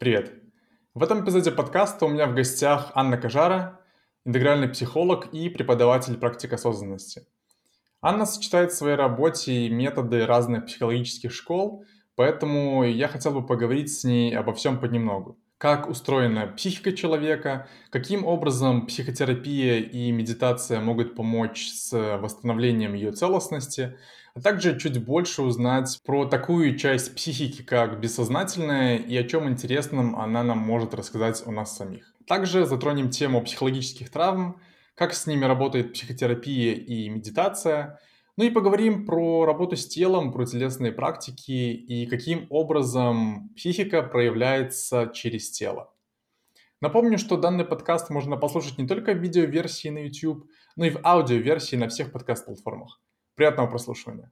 Привет! В этом эпизоде подкаста у меня в гостях Анна Кажара, интегральный психолог и преподаватель практик осознанности. Анна сочетает в своей работе методы разных психологических школ, поэтому я хотел бы поговорить с ней обо всем понемногу. Как устроена психика человека, каким образом психотерапия и медитация могут помочь с восстановлением ее целостности – а также чуть больше узнать про такую часть психики, как бессознательная, и о чем интересном она нам может рассказать у нас самих. Также затронем тему психологических травм, как с ними работает психотерапия и медитация, ну и поговорим про работу с телом, про телесные практики и каким образом психика проявляется через тело. Напомню, что данный подкаст можно послушать не только в видеоверсии на YouTube, но и в аудиоверсии на всех подкаст-платформах. Приятного прослушивания.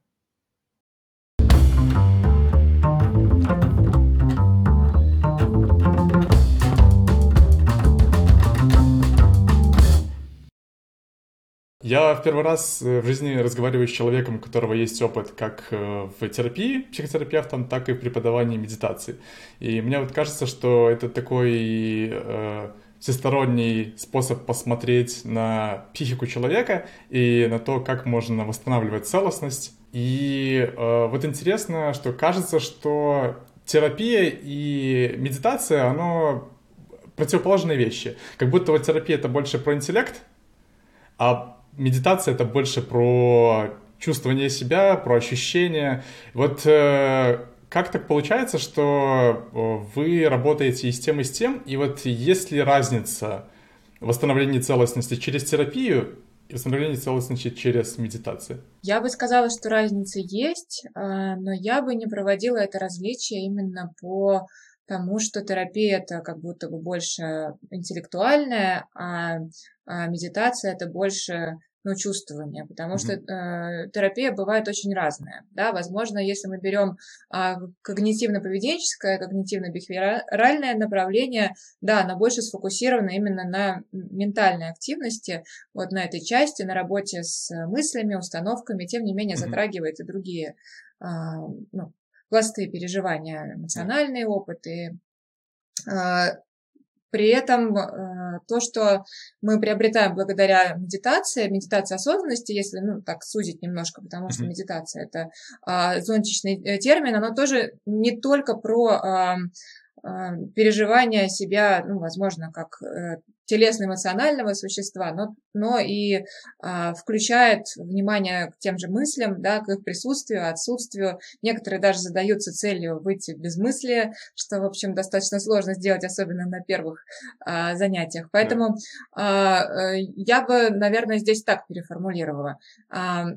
Я в первый раз э, в жизни разговариваю с человеком, у которого есть опыт как э, в терапии психотерапевтом, так и в преподавании медитации. И мне вот кажется, что это такой э, всесторонний способ посмотреть на психику человека и на то, как можно восстанавливать целостность. И э, вот интересно, что кажется, что терапия и медитация, оно противоположные вещи. Как будто вот терапия это больше про интеллект, а медитация это больше про чувствование себя, про ощущения. Вот э, как так получается, что э, вы работаете и с тем, и с тем, и вот есть ли разница в восстановлении целостности через терапию и восстановление целостности через медитацию? Я бы сказала, что разница есть, а, но я бы не проводила это различие именно по тому, что терапия это как будто бы больше интеллектуальная, а, а медитация это больше ну, чувствования, потому mm-hmm. что э, терапия бывает очень разная. Да? Возможно, если мы берем э, когнитивно-поведенческое, когнитивно-бихевиоральное направление, да, оно больше сфокусировано именно на ментальной активности, вот на этой части, на работе с мыслями, установками, тем не менее mm-hmm. затрагивает и другие э, ну, пласты переживания, эмоциональные опыты, при этом э, то, что мы приобретаем благодаря медитации, медитация осознанности, если, ну, так сузить немножко, потому что медитация это а, зонтичный э, термин, оно тоже не только про а, переживания себя, ну, возможно, как э, телесно-эмоционального существа, но, но и а, включает внимание к тем же мыслям, да, к их присутствию, отсутствию. Некоторые даже задаются целью выйти в безмыслие, что, в общем, достаточно сложно сделать, особенно на первых а, занятиях. Поэтому а, э, я бы, наверное, здесь так переформулировала. А,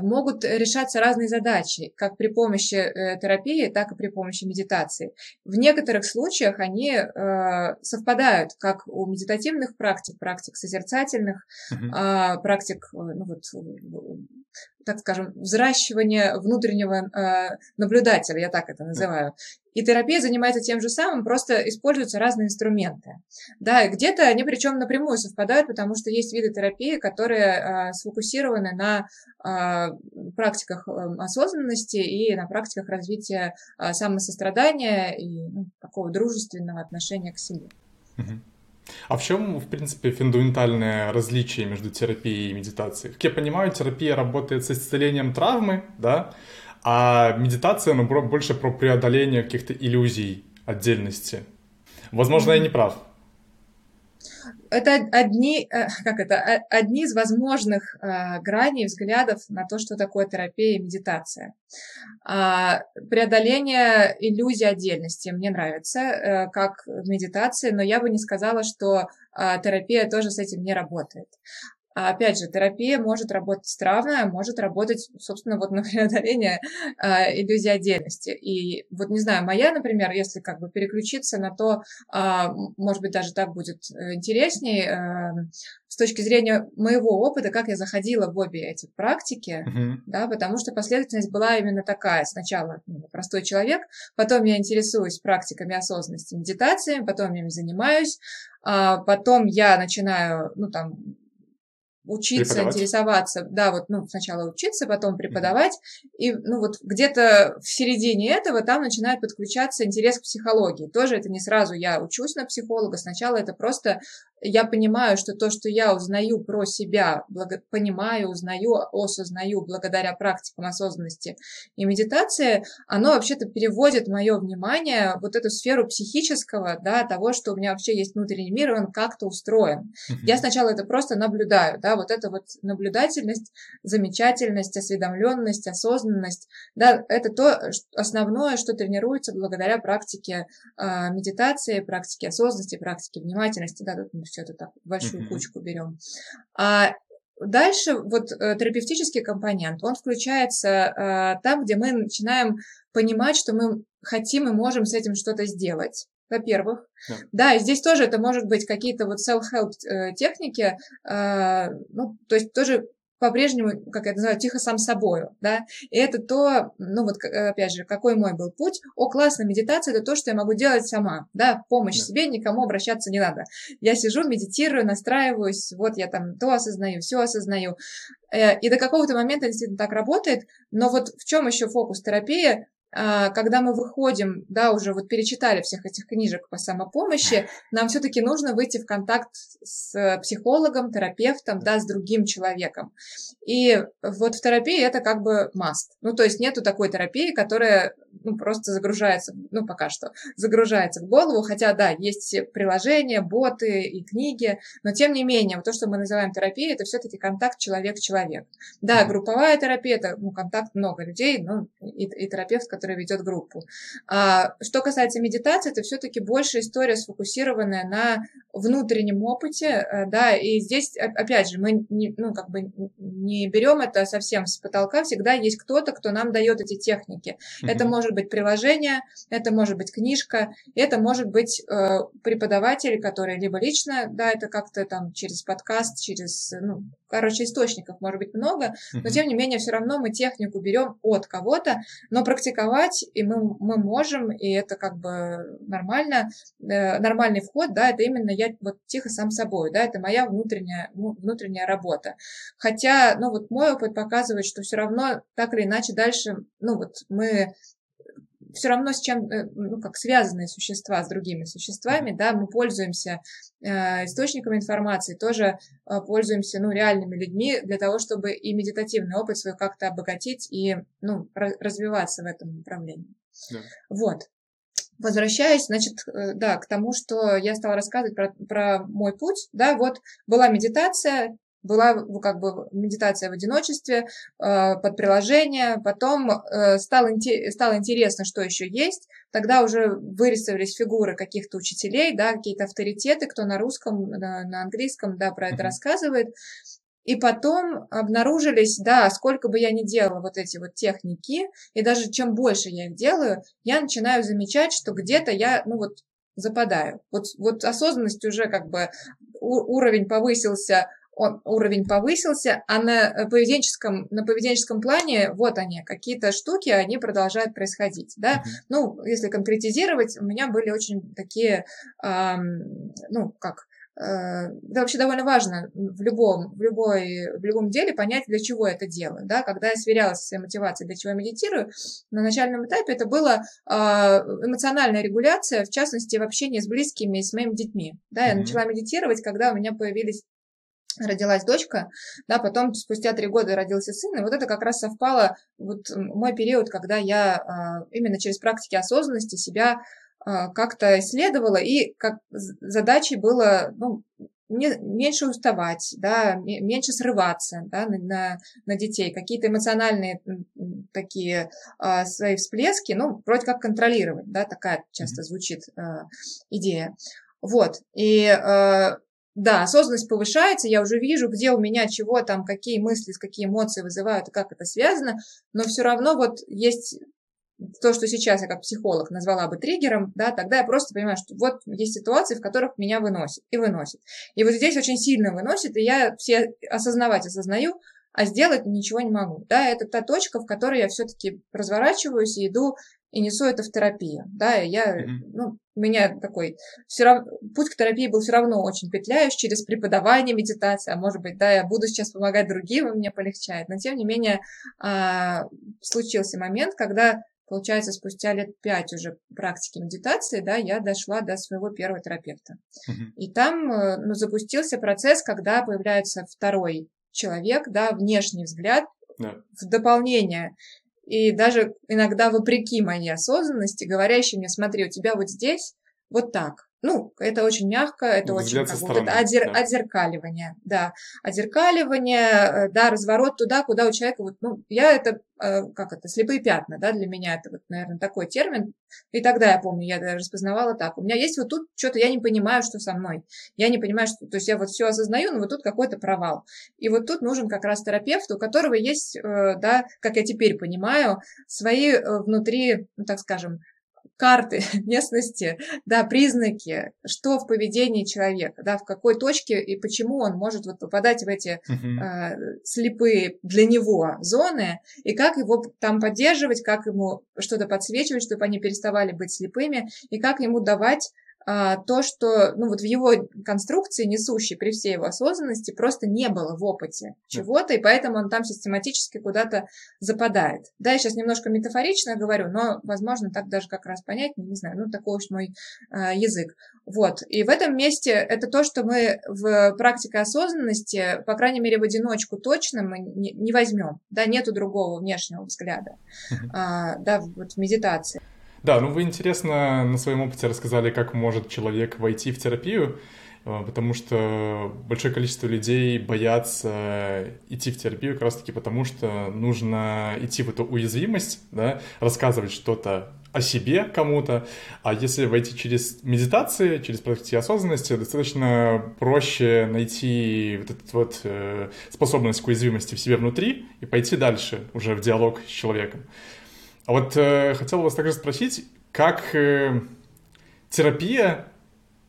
могут решаться разные задачи, как при помощи э, терапии, так и при помощи медитации. В некоторых случаях они э, совпадают, как у медитативных практик, практик созерцательных, uh-huh. практик ну, вот, так скажем, взращивание внутреннего э, наблюдателя, я так это называю. И терапия занимается тем же самым, просто используются разные инструменты. Да, где-то они причем напрямую совпадают, потому что есть виды терапии, которые э, сфокусированы на э, практиках осознанности и на практиках развития э, самосострадания и ну, такого дружественного отношения к себе. Mm-hmm. А в чем, в принципе, фундаментальное различие между терапией и медитацией? Как я понимаю, терапия работает с исцелением травмы, да, а медитация, ну, больше про преодоление каких-то иллюзий отдельности. Возможно, я не прав это одни, э, как это, одни из возможных э, граней взглядов на то, что такое терапия и медитация. А, преодоление иллюзии отдельности мне нравится, э, как в медитации, но я бы не сказала, что терапия тоже с этим не работает. А опять же, терапия может работать странно, а может работать, собственно, вот на преодоление э, иллюзии отдельности. И вот, не знаю, моя, например, если как бы переключиться на то, э, может быть, даже так будет э, интереснее, с точки зрения моего опыта, как я заходила в обе эти практики, uh-huh. да, потому что последовательность была именно такая. Сначала ну, простой человек, потом я интересуюсь практиками осознанности, медитацией, потом я ими занимаюсь, а потом я начинаю, ну, там, учиться, интересоваться, да, вот, ну, сначала учиться, потом преподавать, mm-hmm. и, ну, вот где-то в середине этого там начинает подключаться интерес к психологии. Тоже это не сразу я учусь на психолога, сначала это просто я понимаю, что то, что я узнаю про себя, благо, понимаю, узнаю, осознаю благодаря практикам осознанности и медитации, оно вообще-то переводит мое внимание вот эту сферу психического, да, того, что у меня вообще есть внутренний мир, и он как-то устроен. Я сначала это просто наблюдаю, да, вот эта вот наблюдательность, замечательность, осведомленность, осознанность, да, это то основное, что тренируется благодаря практике э, медитации, практике осознанности, практике внимательности, да, тут все это так большую mm-hmm. кучку берем. А дальше вот э, терапевтический компонент, он включается э, там, где мы начинаем понимать, что мы хотим и можем с этим что-то сделать во-первых. Да. да, здесь тоже это может быть какие-то вот self-help э, техники, ну, то есть тоже по-прежнему, как я называю, тихо сам собою, да, и это то, ну вот, опять же, какой мой был путь, о, классно, медитация, это то, что я могу делать сама, да, помощь да. себе, никому обращаться не надо. Я сижу, медитирую, настраиваюсь, вот я там то осознаю, все осознаю, э, и до какого-то момента действительно так работает, но вот в чем еще фокус? Терапии, когда мы выходим, да, уже вот перечитали всех этих книжек по самопомощи, нам все-таки нужно выйти в контакт с психологом, терапевтом, да, с другим человеком. И вот в терапии это как бы must. Ну, то есть нету такой терапии, которая ну, просто загружается, ну, пока что, загружается в голову, хотя, да, есть приложения, боты и книги, но тем не менее, вот то, что мы называем терапией, это все-таки контакт человек-человек. Да, групповая терапия, это, ну, контакт много людей, ну, и, и терапевт, который ведет группу. А, что касается медитации, это все-таки больше история сфокусированная на внутреннем опыте, э, да, и здесь, опять же, мы не, ну, как бы не берем это совсем с потолка, всегда есть кто-то, кто нам дает эти техники. Mm-hmm. Это может быть приложение, это может быть книжка, это может быть э, преподаватель, который либо лично, да, это как-то там через подкаст, через, ну, короче, источников может быть много, но тем не менее все равно мы технику берем от кого-то, но практиковать и мы, мы можем, и это как бы нормально, э, нормальный вход, да, это именно я вот тихо сам собой, да, это моя внутренняя, ну, внутренняя работа. Хотя, ну вот мой опыт показывает, что все равно так или иначе дальше, ну вот мы все равно с чем, э, ну, как связанные существа с другими существами, да, мы пользуемся э, источниками информации, тоже э, пользуемся, ну, реальными людьми для того, чтобы и медитативный опыт свой как-то обогатить и, ну, развиваться в этом направлении. Да. Вот. Возвращаясь, значит, э, да, к тому, что я стала рассказывать про, про мой путь, да, вот была медитация, была как бы медитация в одиночестве э, под приложение, потом э, стало, стало интересно, что еще есть, тогда уже вырисовались фигуры каких-то учителей, да, какие-то авторитеты, кто на русском, на, на английском, да, про это рассказывает, и потом обнаружились, да, сколько бы я ни делала вот эти вот техники, и даже чем больше я их делаю, я начинаю замечать, что где-то я, ну вот, западаю. Вот, вот осознанность уже как бы уровень повысился он, уровень повысился, а на э, поведенческом, на поведенческом плане, вот они, какие-то штуки, они продолжают происходить, да. Uh-huh. Ну, если конкретизировать, у меня были очень такие, эм, ну, как, это вообще довольно важно в любом, в, любой, в любом деле понять, для чего это делаю. Да? Когда я сверялась со своей мотивацией, для чего я медитирую, на начальном этапе это была эмоциональная регуляция, в частности, в общении с близкими и с моими детьми. Да? Я mm-hmm. начала медитировать, когда у меня появились родилась дочка, да, потом спустя три года родился сын, и вот это как раз совпало, вот мой период, когда я а, именно через практики осознанности себя а, как-то исследовала, и как задачей было, ну, не, меньше уставать, да, меньше срываться да, на, на, на детей, какие-то эмоциональные такие а, свои всплески, ну, вроде как контролировать, да, такая часто звучит а, идея. Вот, и а, да, осознанность повышается, я уже вижу, где у меня чего там, какие мысли, какие эмоции вызывают и как это связано, но все равно вот есть то, что сейчас я как психолог назвала бы триггером, да, тогда я просто понимаю, что вот есть ситуации, в которых меня выносит и выносит. И вот здесь очень сильно выносит, и я все осознавать осознаю, а сделать ничего не могу. Да, это та точка, в которой я все-таки разворачиваюсь и иду и несу это в терапию, да, я, mm-hmm. ну, у меня такой, все равно, путь к терапии был все равно очень петляющий через преподавание медитации, а может быть, да, я буду сейчас помогать другим, и мне полегчает, но тем не менее а, случился момент, когда получается, спустя лет пять уже практики медитации, да, я дошла до своего первого терапевта. Uh-huh. И там, э, ну, запустился процесс, когда появляется второй человек, да, внешний взгляд, yeah. в дополнение и даже иногда вопреки моей осознанности, говорящий мне, смотри, у тебя вот здесь вот так. Ну, это очень мягко, это очень как бы, это отзер, да. отзеркаливание, да, отзеркаливание, э, да, разворот туда, куда у человека вот, ну, я это, э, как это, слепые пятна, да, для меня это вот, наверное, такой термин, и тогда я помню, я распознавала так, у меня есть вот тут что-то, я не понимаю, что со мной, я не понимаю, что, то есть я вот все осознаю, но вот тут какой-то провал, и вот тут нужен как раз терапевт, у которого есть, э, да, как я теперь понимаю, свои внутри, ну, так скажем, карты местности, да, признаки, что в поведении человека, да, в какой точке и почему он может вот попадать в эти uh-huh. э, слепые для него зоны, и как его там поддерживать, как ему что-то подсвечивать, чтобы они переставали быть слепыми, и как ему давать то, что ну, вот в его конструкции, несущей при всей его осознанности, просто не было в опыте чего-то, и поэтому он там систематически куда-то западает. Да, я сейчас немножко метафорично говорю, но, возможно, так даже как раз понять, не знаю, ну, такой уж мой э, язык. Вот, и в этом месте это то, что мы в практике осознанности, по крайней мере, в одиночку точно мы не, не возьмем, да, нету другого внешнего взгляда, а, да, вот в медитации. Да, ну вы интересно на своем опыте рассказали, как может человек войти в терапию, э, потому что большое количество людей боятся идти в терапию как раз-таки потому, что нужно идти в эту уязвимость, да, рассказывать что-то о себе кому-то, а если войти через медитации, через практики осознанности, достаточно проще найти вот эту вот э, способность к уязвимости в себе внутри и пойти дальше уже в диалог с человеком. А вот э, хотел вас также спросить, как э, терапия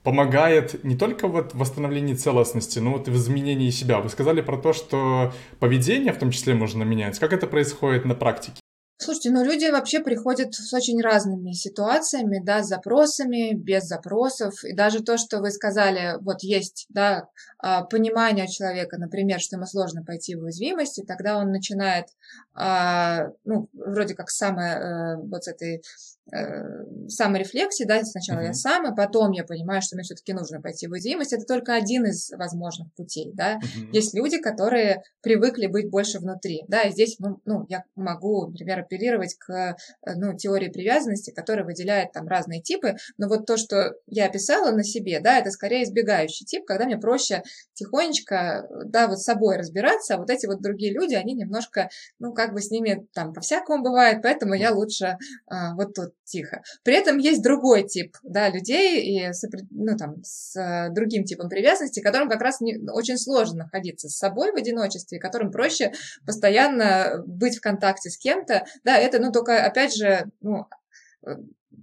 помогает не только вот в восстановлении целостности, но вот и в изменении себя. Вы сказали про то, что поведение в том числе можно менять. Как это происходит на практике? Слушайте, ну люди вообще приходят с очень разными ситуациями, да, с запросами, без запросов. И даже то, что вы сказали, вот есть, да, а, понимание человека, например, что ему сложно пойти в уязвимость, и тогда он начинает, а, ну, вроде как самое, э, вот с этой э, саморефлексии, да, сначала mm-hmm. я сам, и потом я понимаю, что мне все-таки нужно пойти в уязвимость, это только один из возможных путей, да. Mm-hmm. Есть люди, которые привыкли быть больше внутри, да, и здесь, ну, ну, я могу, например, апеллировать к, э, ну, теории привязанности, которая выделяет там разные типы, но вот то, что я описала на себе, да, это скорее избегающий тип, когда мне проще тихонечко, да, вот с собой разбираться, а вот эти вот другие люди, они немножко, ну, как бы с ними там по-всякому бывает, поэтому я лучше а, вот тут тихо. При этом есть другой тип, да, людей, и ну, там, с а, другим типом привязанности, которым как раз не, очень сложно находиться с собой в одиночестве, которым проще постоянно быть в контакте с кем-то, да, это, ну, только, опять же, ну,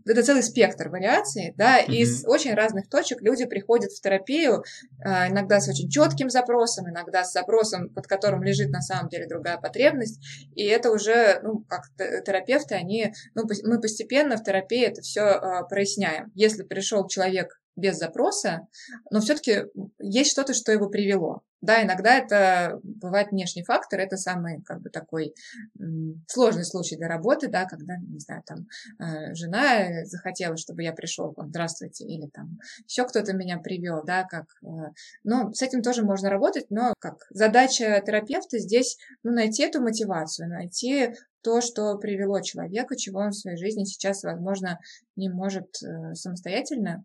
это целый спектр вариаций, да, mm-hmm. из очень разных точек люди приходят в терапию, а, иногда с очень четким запросом, иногда с запросом, под которым лежит на самом деле другая потребность, и это уже, ну, как терапевты, они, ну, мы постепенно в терапии это все а, проясняем. Если пришел человек без запроса, но все-таки есть что-то, что его привело. Да, иногда это бывает внешний фактор, это самый как бы такой сложный случай для работы, да, когда, не знаю, там э, жена захотела, чтобы я пришел, здравствуйте, или там еще кто-то меня привел, да, как, э, ну, с этим тоже можно работать, но как задача терапевта здесь, ну, найти эту мотивацию, найти то, что привело человека, чего он в своей жизни сейчас, возможно, не может э, самостоятельно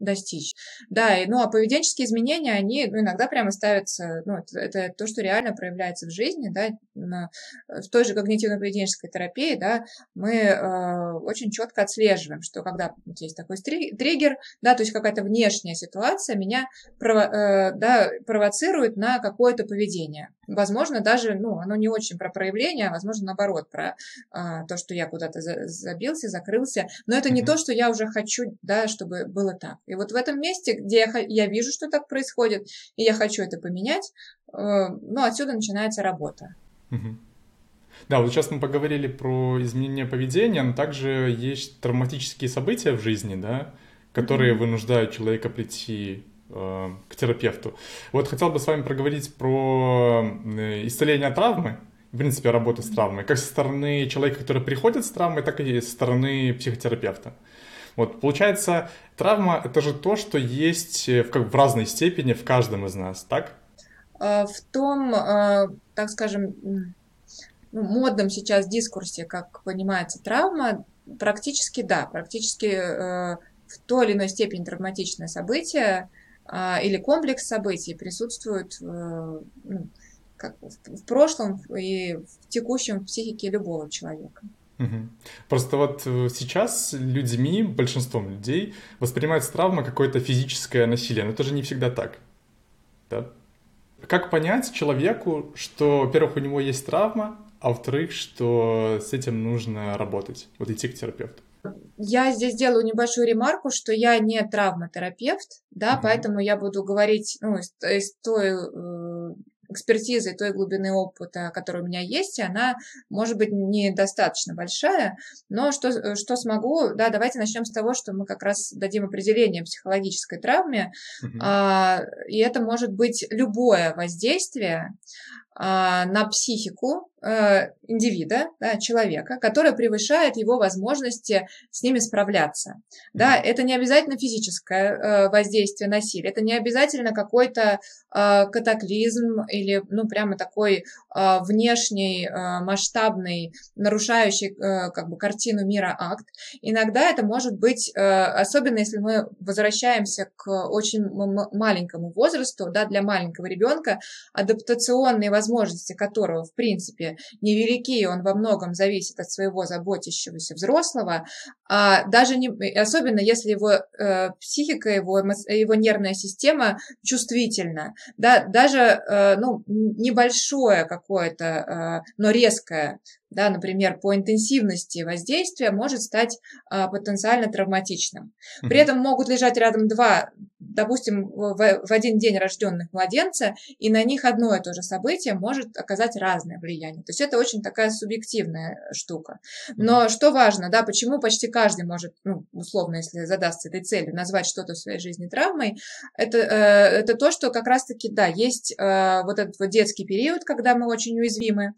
достичь. Да, и, ну, а поведенческие изменения, они ну, иногда прямо ставятся, ну, это, это то, что реально проявляется в жизни, да, на, в той же когнитивно-поведенческой терапии, да, мы э, очень четко отслеживаем, что когда вот есть такой триггер, да, то есть какая-то внешняя ситуация меня прово, э, да, провоцирует на какое-то поведение. Возможно, даже, ну, оно не очень про проявление, а возможно, наоборот, про э, то, что я куда-то за, забился, закрылся, но это не то, что я уже хочу, да, чтобы было так. И вот в этом месте, где я, я вижу, что так происходит, и я хочу это поменять, э, ну, отсюда начинается работа. Да, вот сейчас мы поговорили про изменение поведения, но также есть травматические события в жизни, да, которые mm-hmm. вынуждают человека прийти э, к терапевту. Вот хотел бы с вами проговорить про э, исцеление травмы, в принципе, работу с травмой, как со стороны человека, который приходит с травмой, так и со стороны психотерапевта. Вот, получается, травма — это же то, что есть в, как, в разной степени в каждом из нас, так? А, в том, а, так скажем, ну, модном сейчас дискурсе, как понимается травма, практически да, практически э, в той или иной степени травматичное событие а, или комплекс событий присутствует э, ну, как в прошлом и в текущем психике любого человека. Угу. Просто вот э, сейчас людьми, большинством людей, воспринимается травма какое-то физическое насилие, но это же не всегда так. Да? Как понять человеку, что, во-первых, у него есть травма, а во-вторых, что с этим нужно работать, вот идти к терапевту? Я здесь делаю небольшую ремарку, что я не травматерапевт, да, mm поэтому я буду говорить ну, из, из той э, экспертизы, той глубины опыта, которая у меня есть, она может быть недостаточно большая, но что, что смогу, да, давайте начнем с того, что мы как раз дадим определение психологической травме, mm а, и это может быть любое воздействие, на психику э, индивида, да, человека, которое превышает его возможности с ними справляться. Да, это не обязательно физическое э, воздействие насилия, это не обязательно какой-то э, катаклизм или, ну, прямо такой внешний, масштабный, нарушающий как бы картину мира акт. Иногда это может быть, особенно если мы возвращаемся к очень маленькому возрасту, да, для маленького ребенка, адаптационные возможности возможности которого, в принципе, невелики, и он во многом зависит от своего заботящегося взрослого, а даже не, особенно если его э, психика, его, его нервная система чувствительна, да, даже э, ну, небольшое какое-то, э, но резкое да, например, по интенсивности воздействия может стать а, потенциально травматичным. При этом могут лежать рядом два, допустим, в, в один день рожденных младенца, и на них одно и то же событие может оказать разное влияние. То есть это очень такая субъективная штука. Но что важно, да, почему почти каждый может, ну, условно, если задастся этой целью, назвать что-то в своей жизни травмой, это, э, это то, что как раз-таки, да, есть э, вот этот вот детский период, когда мы очень уязвимы,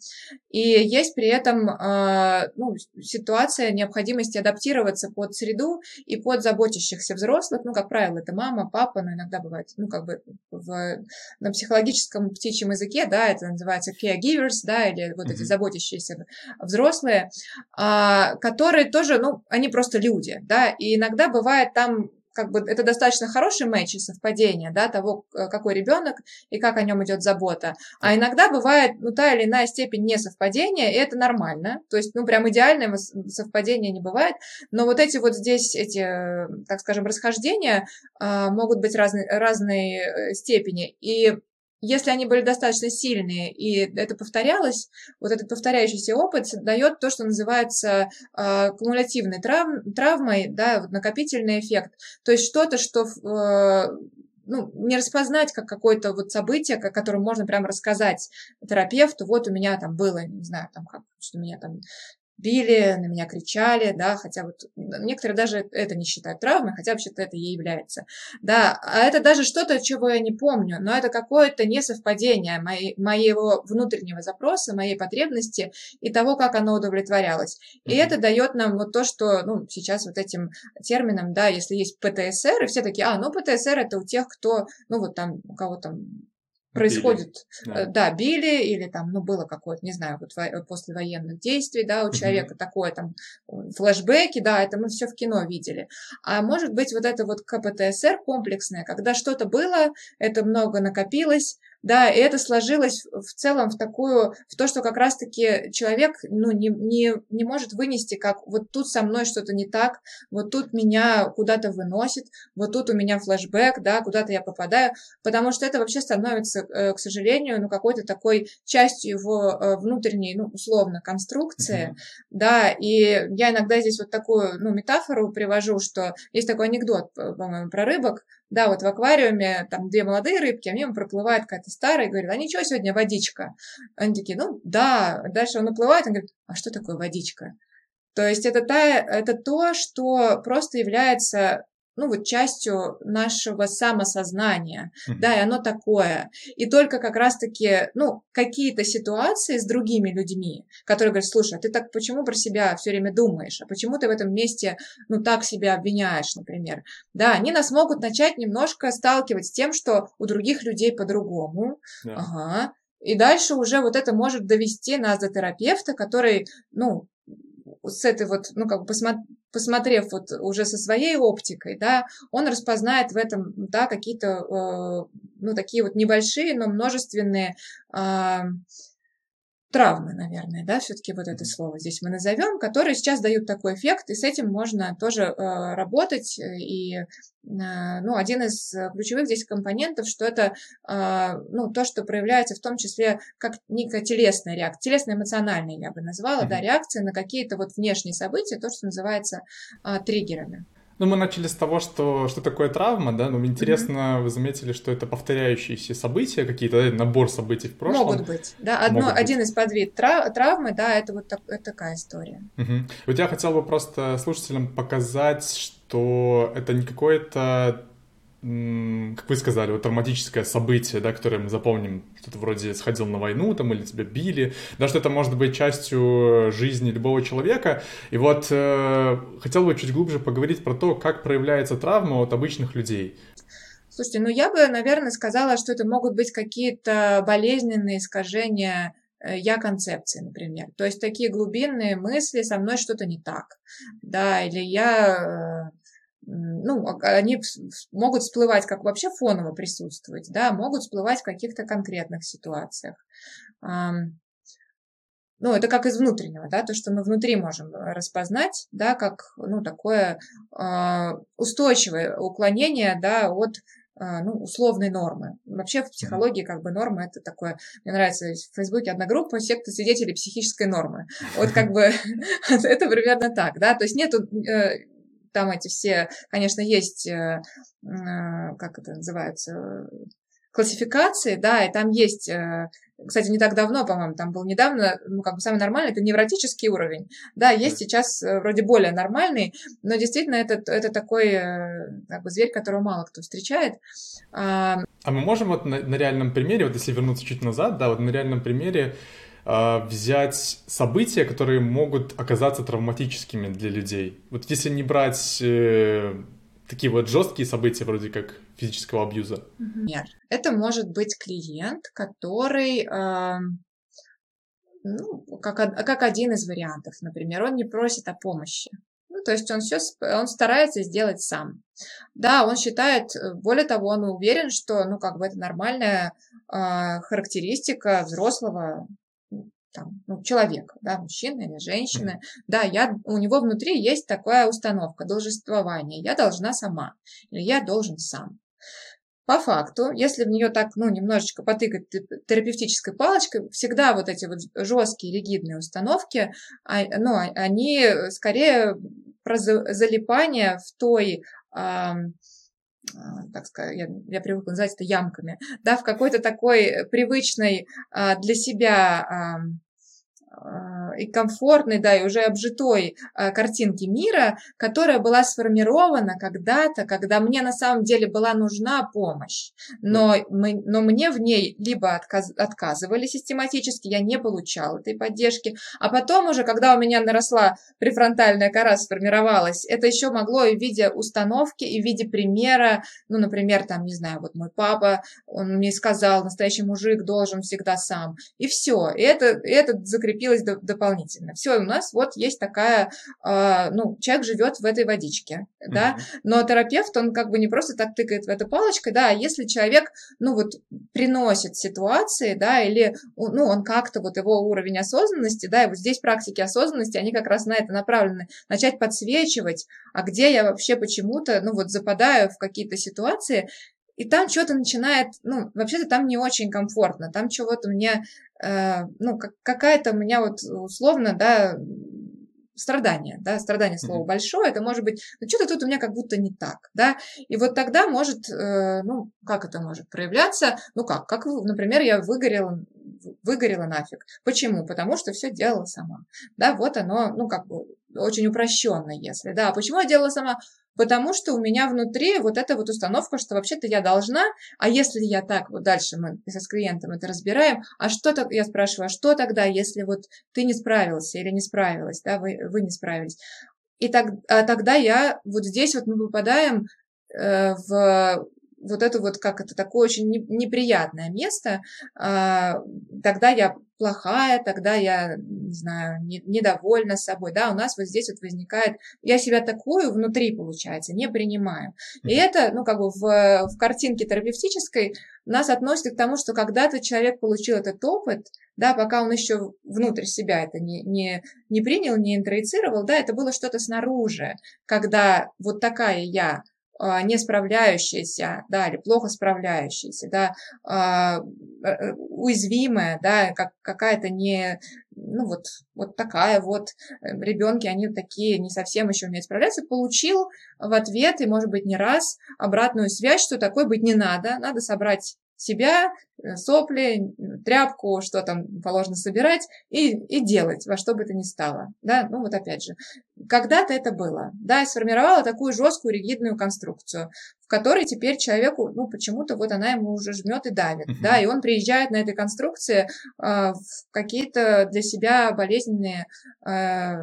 и есть при этом этом а, ну, ситуация необходимости адаптироваться под среду и под заботящихся взрослых. Ну, как правило, это мама, папа, но иногда бывает, ну, как бы в, на психологическом птичьем языке, да, это называется caregivers, да, или вот mm-hmm. эти заботящиеся взрослые, а, которые тоже, ну, они просто люди, да, и иногда бывает там как бы это достаточно хороший матч и совпадение, да, того, э, какой ребенок и как о нем идет забота. А иногда бывает, ну, та или иная степень несовпадения, и это нормально. То есть, ну, прям идеального совпадения не бывает. Но вот эти вот здесь, эти, э, так скажем, расхождения а, могут быть разной, разной э, степени. И если они были достаточно сильные и это повторялось, вот этот повторяющийся опыт дает то, что называется э, кумулятивной трав, травмой, да, вот накопительный эффект. То есть что-то, что э, ну, не распознать как какое-то вот событие, о котором можно прямо рассказать терапевту, вот у меня там было, не знаю, там как, что меня там били, на меня кричали, да, хотя вот некоторые даже это не считают травмой, хотя вообще-то это и является, да, а это даже что-то, чего я не помню, но это какое-то несовпадение моей, моего внутреннего запроса, моей потребности и того, как оно удовлетворялось. И это дает нам вот то, что, ну, сейчас вот этим термином, да, если есть ПТСР, и все такие, а, ну, ПТСР это у тех, кто, ну, вот там, у кого там происходит, били. Да. да, били или там, ну, было какое-то, не знаю, вот во- после военных действий, да, у человека такое там флешбеки, да, это мы все в кино видели. А может быть вот это вот КПТСР комплексное, когда что-то было, это много накопилось, да, и это сложилось в целом в такую, в то, что как раз-таки человек, ну, не, не, не может вынести, как вот тут со мной что-то не так, вот тут меня куда-то выносит, вот тут у меня флешбэк, да, куда-то я попадаю, потому что это вообще становится, э, к сожалению, ну, какой-то такой частью его э, внутренней, ну, условно, конструкции, mm-hmm. да, и я иногда здесь вот такую, ну, метафору привожу, что есть такой анекдот, по-моему, про рыбок, Да, вот в аквариуме там две молодые рыбки, а мимо проплывает какая-то старая и говорит, а ничего, сегодня водичка. Они такие, ну да. Дальше он уплывает, он говорит, а что такое водичка? То есть это, та, это то, что просто является ну, вот частью нашего самосознания, mm-hmm. да, и оно такое. И только как раз-таки, ну, какие-то ситуации с другими людьми, которые говорят, слушай, а ты так почему про себя все время думаешь, а почему ты в этом месте, ну, так себя обвиняешь, например, да, они нас могут начать немножко сталкивать с тем, что у других людей по-другому, yeah. ага, и дальше уже вот это может довести нас до терапевта, который, ну, с этой вот, ну, как бы посмотреть, посмотрев вот уже со своей оптикой, да, он распознает в этом, да, какие-то, э, ну, такие вот небольшие, но множественные э, травмы, наверное, да, все-таки вот это слово здесь мы назовем, которые сейчас дают такой эффект, и с этим можно тоже э, работать. И, э, ну, один из ключевых здесь компонентов, что это, э, ну, то, что проявляется в том числе как некая телесная реакция, телесно-эмоциональная, я бы назвала, mm-hmm. да, реакция на какие-то вот внешние события, то, что называется э, триггерами. Ну, мы начали с того, что, что такое травма, да, но ну, интересно, mm-hmm. вы заметили, что это повторяющиеся события, какие-то, да, набор событий в прошлом. Могут быть, да, одно, Могут один быть. из подвид трав, травмы, да, это вот так, это такая история. Угу. Вот я хотел бы просто слушателям показать, что это не какое-то как вы сказали, вот травматическое событие, да, которое мы запомним, что ты вроде сходил на войну там или тебя били, да, что это может быть частью жизни любого человека. И вот э, хотел бы чуть глубже поговорить про то, как проявляется травма от обычных людей. Слушайте, ну я бы, наверное, сказала, что это могут быть какие-то болезненные искажения э, я концепции, например. То есть такие глубинные мысли, со мной что-то не так, да, или я э, ну, а, они могут всплывать как вообще фоново присутствовать, да, могут всплывать в каких-то конкретных ситуациях. Ну, это как из внутреннего, да, то, что мы внутри можем распознать, да, как, ну, такое а, устойчивое уклонение, да, от а, ну, условной нормы. Вообще в психологии как бы норма это такое, мне нравится в Фейсбуке одна группа секта свидетелей психической нормы. Вот как бы это примерно так, да, то есть нету э, там эти все, конечно, есть, э, э, как это называется, классификации, да, и там есть, э, кстати, не так давно, по-моему, там был недавно, ну, как бы самый нормальный, это невротический уровень. Да, есть сейчас вроде более нормальный, но действительно это, это такой как бы зверь, которого мало кто встречает. А, а мы можем вот на, на реальном примере, вот если вернуться чуть назад, да, вот на реальном примере взять события, которые могут оказаться травматическими для людей. Вот если не брать э, такие вот жесткие события, вроде как физического абьюза. Нет, это может быть клиент, который, э, ну, как, как один из вариантов, например, он не просит о помощи. Ну, то есть он все, он старается сделать сам. Да, он считает, более того, он уверен, что, ну, как бы это нормальная э, характеристика взрослого там, ну, человека, да, мужчина или женщина, да, я, у него внутри есть такая установка должествования, я должна сама, или я должен сам. По факту, если в нее так, ну, немножечко потыкать терапевтической палочкой, всегда вот эти вот жесткие, ригидные установки, а, ну, а, они скорее про залипание в той так сказать, я, я привыкла называть это ямками, да, в какой-то такой привычной а, для себя а, и комфортной, да, и уже обжитой а, картинки мира, которая была сформирована когда-то, когда мне на самом деле была нужна помощь, но, мы, но мне в ней либо отказ, отказывали систематически, я не получала этой поддержки, а потом уже, когда у меня наросла префронтальная кора, сформировалась, это еще могло и в виде установки, и в виде примера, ну, например, там, не знаю, вот мой папа, он мне сказал, настоящий мужик должен всегда сам, и все, и это, и это закрепилось закрепилось до, дополнительно. Все, у нас вот есть такая, э, ну, человек живет в этой водичке, mm-hmm. да, но терапевт, он как бы не просто так тыкает в эту палочкой, да, а если человек, ну, вот приносит ситуации, да, или, ну, он как-то, вот его уровень осознанности, да, и вот здесь практики осознанности, они как раз на это направлены, начать подсвечивать, а где я вообще почему-то, ну, вот западаю в какие-то ситуации, и там что-то начинает, ну, вообще-то там не очень комфортно, там чего-то мне, ну, как, какая-то у меня вот условно, да, страдание, да, страдание слово большое, это может быть, ну, что-то тут у меня как будто не так, да, и вот тогда может, э, ну, как это может проявляться, ну, как, как, например, я выгорела, выгорела нафиг. Почему? Потому что все делала сама, да, вот оно, ну, как бы, очень упрощенно, если, да, почему я делала сама? Потому что у меня внутри вот эта вот установка, что вообще-то я должна, а если я так, вот дальше мы с клиентом это разбираем, а что так, я спрашиваю, а что тогда, если вот ты не справился или не справилась, да, вы, вы не справились. И так, а тогда я, вот здесь вот мы попадаем э, в вот это вот как это такое очень неприятное место, а, тогда я плохая, тогда я, не знаю, не, недовольна собой, да, у нас вот здесь вот возникает, я себя такую внутри, получается, не принимаю. И это, ну, как бы в, в картинке терапевтической нас относит к тому, что когда-то человек получил этот опыт, да, пока он еще внутрь себя это не, не, не принял, не интроицировал, да, это было что-то снаружи, когда вот такая я, не справляющаяся, да, или плохо справляющаяся, да, а, э, уязвимая, да, как какая-то не, ну вот, вот такая вот, э, ребенки, они такие, не совсем еще умеют справляться, получил в ответ, и, может быть, не раз, обратную связь, что такой быть не надо, надо собрать себя, э, сопли, тряпку, что там положено собирать и, и делать во что бы то ни стало. Да? Ну вот опять же, когда-то это было. Да, я сформировала такую жесткую ригидную конструкцию, в которой теперь человеку, ну почему-то вот она ему уже жмет и давит. Uh-huh. Да, и он приезжает на этой конструкции э, в какие-то для себя болезненные э,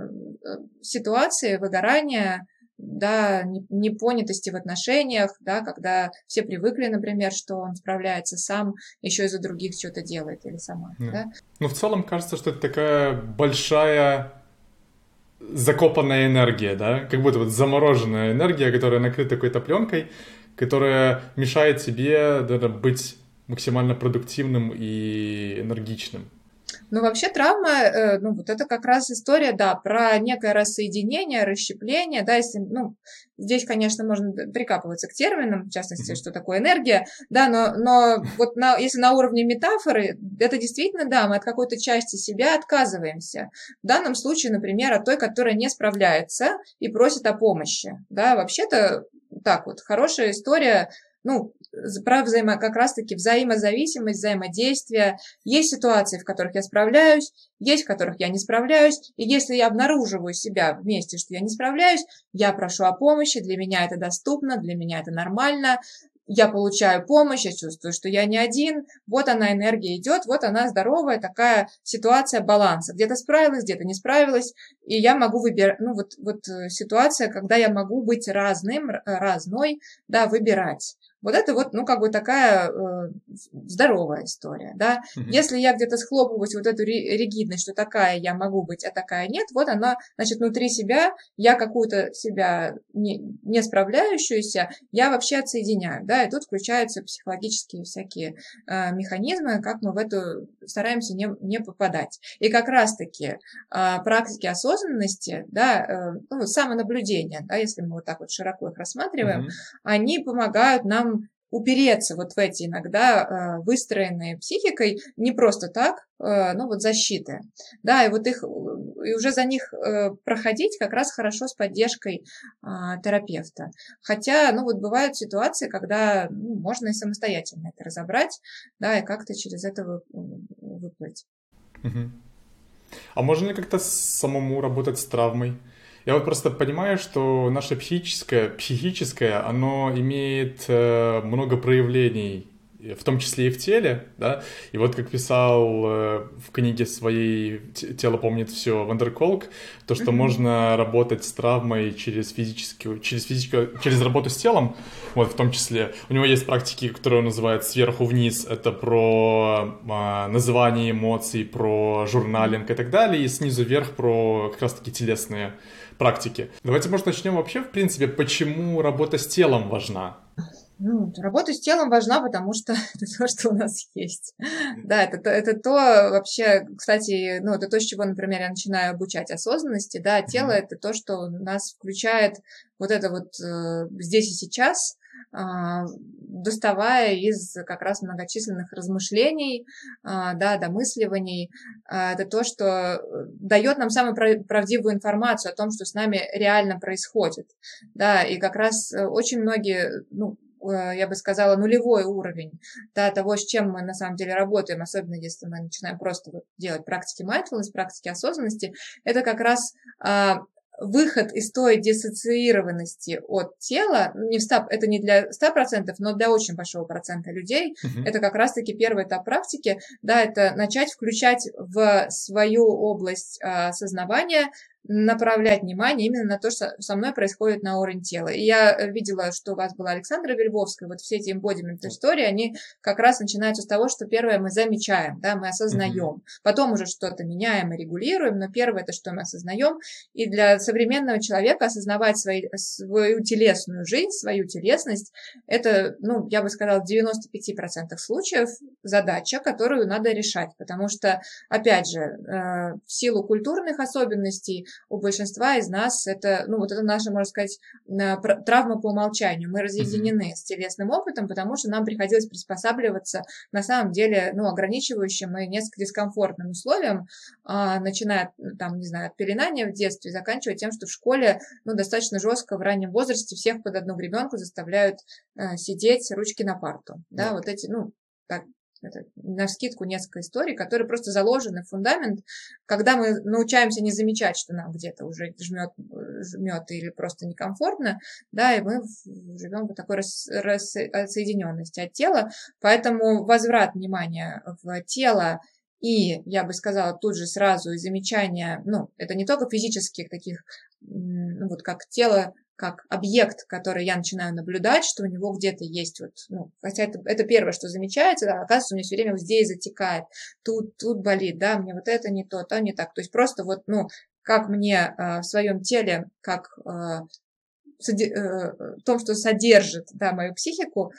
ситуации, выгорания, да, непонятости в отношениях, да, когда все привыкли, например, что он справляется сам, еще и за других что-то делает или сама. Да. Да? Ну, в целом кажется, что это такая большая закопанная энергия, да, как будто вот замороженная энергия, которая накрыта какой-то пленкой, которая мешает тебе да, быть максимально продуктивным и энергичным. Ну, вообще травма, э, ну, вот это как раз история, да, про некое рассоединение, расщепление, да, если, ну, здесь, конечно, можно прикапываться к терминам, в частности, что такое энергия, да, но, но вот на, если на уровне метафоры, это действительно, да, мы от какой-то части себя отказываемся. В данном случае, например, от той, которая не справляется и просит о помощи, да, вообще-то так вот, хорошая история ну, про взаимо, как раз-таки взаимозависимость, взаимодействие. Есть ситуации, в которых я справляюсь, есть в которых я не справляюсь. И если я обнаруживаю себя вместе, что я не справляюсь, я прошу о помощи, для меня это доступно, для меня это нормально, я получаю помощь, я чувствую, что я не один, вот она энергия идет, вот она здоровая такая ситуация баланса. Где-то справилась, где-то не справилась, и я могу выбирать, ну вот, вот э, ситуация, когда я могу быть разным, разной, да, выбирать. Вот это вот, ну, как бы такая э, здоровая история, да. Угу. Если я где-то схлопываюсь вот эту ригидность, что такая я могу быть, а такая нет, вот она, значит, внутри себя, я какую-то себя не, не справляющуюся, я вообще отсоединяю, да, и тут включаются психологические всякие э, механизмы, как мы в эту стараемся не, не попадать. И как раз-таки э, практики осознанности, да, э, ну, самонаблюдение, да, если мы вот так вот широко их рассматриваем, угу. они помогают нам упереться вот в эти иногда э, выстроенные психикой не просто так, э, ну вот защиты, да, и вот их, и уже за них э, проходить как раз хорошо с поддержкой э, терапевта. Хотя, ну вот бывают ситуации, когда ну, можно и самостоятельно это разобрать, да, и как-то через это выплыть. А можно ли как-то самому работать с травмой? Я вот просто понимаю, что наше психическое, психическое, оно имеет э, много проявлений, в том числе и в теле, да. И вот как писал э, в книге своей «Тело помнит все» Вандерколк, то, что mm-hmm. можно работать с травмой через физическую, через физическую, через работу с телом, вот в том числе. У него есть практики, которые он называет «сверху вниз», это про э, называние эмоций, про журналинг и так далее, и снизу вверх про как раз-таки телесные практики. Давайте, может, начнем вообще, в принципе, почему работа с телом важна? Ну, работа с телом важна, потому что это то, что у нас есть. Да, это, это то вообще, кстати, ну, это то, с чего, например, я начинаю обучать осознанности, да, тело mm-hmm. это то, что нас включает вот это вот э, здесь и сейчас, а, доставая из как раз многочисленных размышлений, а, да, домысливаний. А, это то, что дает нам самую правдивую информацию о том, что с нами реально происходит. Да, и как раз э, очень многие, ну, э, я бы сказала, нулевой уровень да, того, с чем мы на самом деле работаем, особенно если мы начинаем просто вот делать практики mindfulness, практики осознанности, это как раз выход из той диссоциированности от тела, не в 100, это не для 100%, но для очень большого процента людей, uh-huh. это как раз-таки первый этап практики, да, это начать включать в свою область а, сознавания направлять внимание именно на то, что со мной происходит на уровне тела. И я э, видела, что у вас была Александра Вельвовская, вот все эти embodiment истории, они как раз начинаются с того, что первое мы замечаем, да, мы осознаем, mm-hmm. потом уже что-то меняем и регулируем, но первое это что мы осознаем. И для современного человека осознавать свои, свою телесную жизнь, свою телесность, это, ну, я бы сказала, в 95% случаев задача, которую надо решать, потому что, опять же, э, в силу культурных особенностей у большинства из нас это, ну, вот это наша, можно сказать, травма по умолчанию. Мы разъединены mm-hmm. с телесным опытом, потому что нам приходилось приспосабливаться на самом деле, ну, ограничивающим и несколько дискомфортным условиям, а, начиная, там, не знаю, от пеленания в детстве, заканчивая тем, что в школе, ну, достаточно жестко в раннем возрасте всех под одну гребенку заставляют э, сидеть ручки на парту. Да, mm-hmm. вот эти, ну, так, на скидку несколько историй, которые просто заложены в фундамент, когда мы научаемся не замечать, что нам где-то уже жмет, жмет или просто некомфортно, да, и мы живем в такой рас, рассоединенности от тела, поэтому возврат внимания в тело и, я бы сказала, тут же сразу и замечание, ну, это не только физических таких, ну, вот как тело как объект, который я начинаю наблюдать, что у него где-то есть вот, ну, хотя это, это первое, что замечается, да, оказывается, у меня все время вот здесь затекает, тут, тут болит, да, мне вот это не то, то не так. То есть просто вот, ну, как мне э, в своем теле, как соди, э, в том, что содержит, да, мою психику,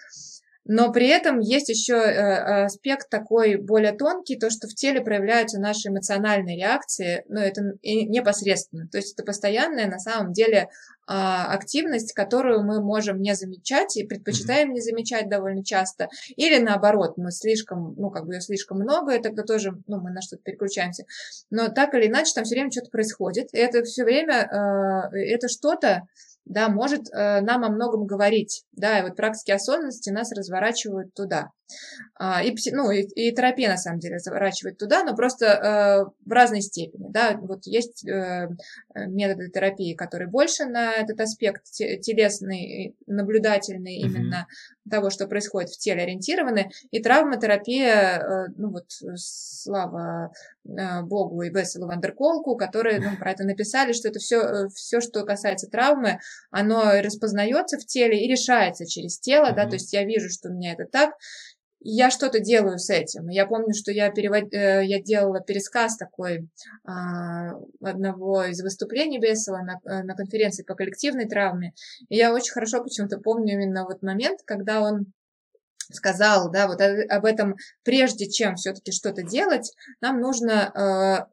но при этом есть еще э, аспект такой более тонкий, то, что в теле проявляются наши эмоциональные реакции, но это непосредственно. То есть это постоянная на самом деле а, активность, которую мы можем не замечать и предпочитаем не замечать довольно часто. Или наоборот, мы слишком, ну, как бы ее слишком много, и тогда тоже, ну, мы на что-то переключаемся. Но так или иначе, там все время что-то происходит. И это все время, э, это что-то, да, может э, нам о многом говорить, да, и вот практики осознанности нас разворачивают туда. А, и, ну, и, и терапия, на самом деле, разворачивает туда, но просто э, в разной степени, да, вот есть э, методы терапии, которые больше на этот аспект телесный, наблюдательный mm-hmm. именно того, что происходит в теле ориентированы, и травматерапия, э, ну вот, слава э, Богу и Бесселу Вандерколку, которые ну, про это написали, что это все, э, все, что касается травмы, оно распознается в теле и решается через тело, mm-hmm. да, то есть я вижу, что у меня это так, я что-то делаю с этим. Я помню, что я, перевод... я делала пересказ такой а, одного из выступлений Бесова на, на конференции по коллективной травме. И я очень хорошо почему-то помню именно вот момент, когда он сказал, да, вот об этом, прежде чем все-таки что-то делать, нам нужно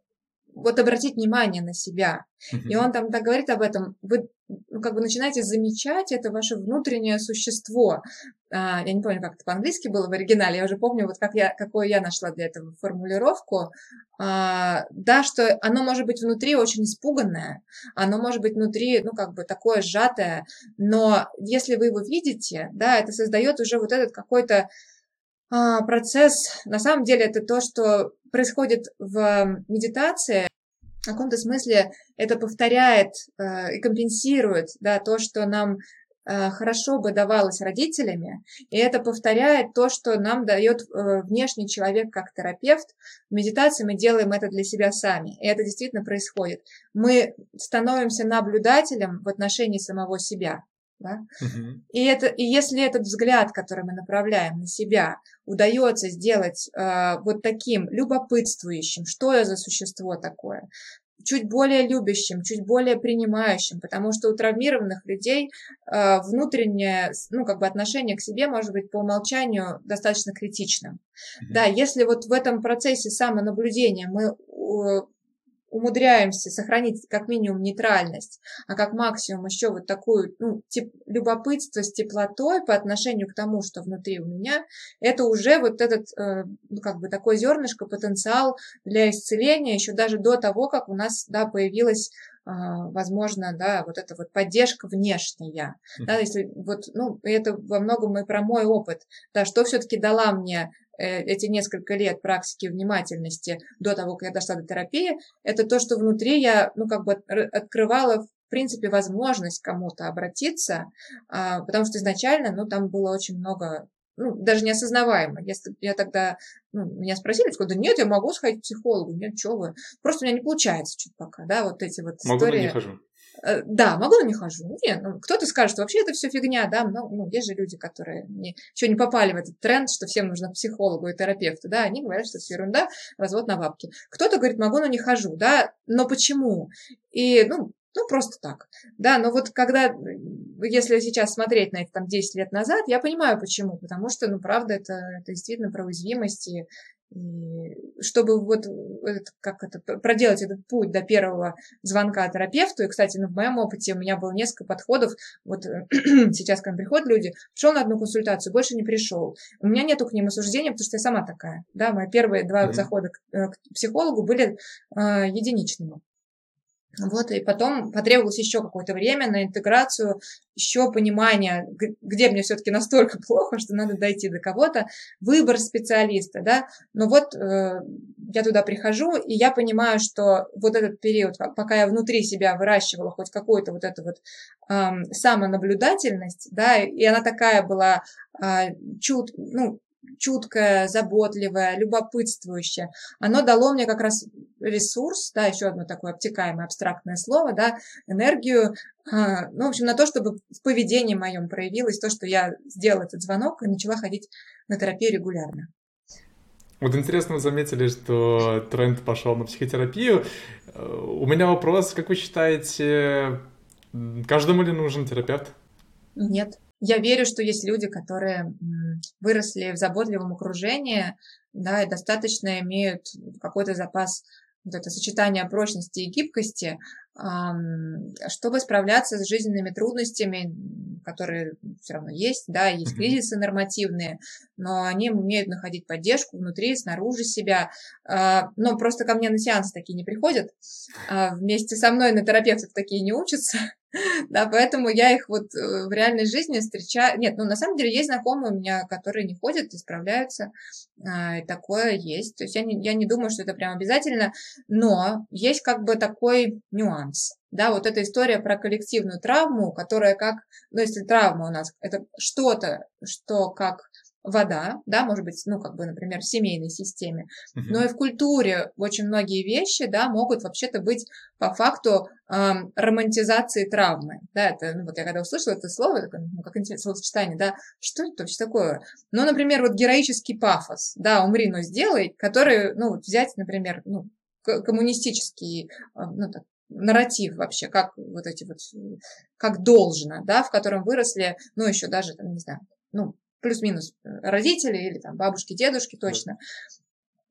вот обратить внимание на себя. И он там так говорит об этом. Вы ну, как бы начинаете замечать это ваше внутреннее существо. А, я не помню, как это по-английски было в оригинале. Я уже помню, вот как я, какую я нашла для этого формулировку. А, да, что оно может быть внутри очень испуганное, оно может быть внутри, ну, как бы такое сжатое, но если вы его видите, да, это создает уже вот этот какой-то а, процесс, на самом деле, это то, что происходит в медитации, в каком-то смысле это повторяет э, и компенсирует да, то, что нам э, хорошо бы давалось родителями, и это повторяет то, что нам дает э, внешний человек как терапевт. В медитации мы делаем это для себя сами, и это действительно происходит. Мы становимся наблюдателем в отношении самого себя. Да? Угу. И, это, и если этот взгляд, который мы направляем на себя, удается сделать э, вот таким любопытствующим, что я за существо такое, чуть более любящим, чуть более принимающим, потому что у травмированных людей э, внутреннее, ну, как бы отношение к себе может быть по умолчанию достаточно критичным. Mm-hmm. Да, если вот в этом процессе самонаблюдения мы умудряемся сохранить как минимум нейтральность, а как максимум еще вот такую ну, тип, любопытство с теплотой по отношению к тому, что внутри у меня, это уже вот этот, э, ну, как бы такой зернышко, потенциал для исцеления еще даже до того, как у нас, да, появилась возможно, да, вот эта вот поддержка внешняя, mm-hmm. да, если вот, ну, это во многом и про мой опыт, да, что все-таки дала мне э, эти несколько лет практики внимательности до того, как я дошла до терапии, это то, что внутри я, ну, как бы открывала в принципе, возможность кому-то обратиться, а, потому что изначально, ну, там было очень много ну, даже неосознаваемо. Если я тогда, ну, меня спросили, я да нет, я могу сходить к психологу, нет, что вы. Просто у меня не получается что-то пока, да, вот эти вот могу, истории. Могу, не хожу. Э, да, могу, но не хожу. Нет, ну, кто-то скажет, что вообще это все фигня, да, но ну, есть же люди, которые не, еще не попали в этот тренд, что всем нужно к психологу и терапевту, да, они говорят, что это ерунда, развод на бабки. Кто-то говорит, могу, но не хожу, да, но почему? И, ну, ну, просто так. Да, но вот когда, если сейчас смотреть на это там 10 лет назад, я понимаю почему. Потому что, ну, правда, это, это действительно про уязвимость. И, и чтобы вот этот, как это, проделать этот путь до первого звонка терапевту, и, кстати, ну, в моем опыте у меня было несколько подходов, вот сейчас, когда приходят люди, пришел на одну консультацию, больше не пришел. У меня нету к ним осуждения, потому что я сама такая. Да, мои первые два mm-hmm. захода к, э, к психологу были э, единичными. Вот, и потом потребовалось еще какое-то время на интеграцию, еще понимание, где мне все-таки настолько плохо, что надо дойти до кого-то, выбор специалиста, да. Но вот э, я туда прихожу, и я понимаю, что вот этот период, пока я внутри себя выращивала хоть какую-то вот эту вот э, самонаблюдательность, да, и она такая была э, чуд, ну, чуткое, заботливое, любопытствующее, оно дало мне как раз ресурс, да, еще одно такое обтекаемое абстрактное слово, да, энергию, э, ну, в общем, на то, чтобы в поведении моем проявилось то, что я сделала этот звонок и начала ходить на терапию регулярно. Вот интересно, вы заметили, что тренд пошел на психотерапию. У меня вопрос, как вы считаете, каждому ли нужен терапевт? Нет. Я верю, что есть люди, которые выросли в заботливом окружении, да, и достаточно имеют какой-то запас вот это сочетание прочности и гибкости, чтобы справляться с жизненными трудностями, которые все равно есть, да, есть кризисы нормативные, но они умеют находить поддержку внутри, снаружи себя. А, но просто ко мне на сеансы такие не приходят. А вместе со мной на терапевтов такие не учатся. Да, поэтому я их вот э, в реальной жизни встречаю. Нет, ну на самом деле есть знакомые у меня, которые не ходят и справляются. А, и такое есть. То есть я не, я не думаю, что это прям обязательно, но есть как бы такой нюанс. Да, вот эта история про коллективную травму, которая как, ну если травма у нас, это что-то, что как вода, да, может быть, ну, как бы, например, в семейной системе, uh-huh. но и в культуре очень многие вещи, да, могут вообще-то быть по факту эм, романтизации травмы, да, это, ну, вот я когда услышала это слово, это, ну, как интересное словосочетание, да, что это вообще такое? Ну, например, вот героический пафос, да, умри, но сделай, который, ну, вот взять, например, ну, коммунистический, ну, так, нарратив вообще, как вот эти вот, как должно, да, в котором выросли, ну, еще даже, там, не знаю, ну, плюс-минус э, родители или там бабушки, дедушки точно.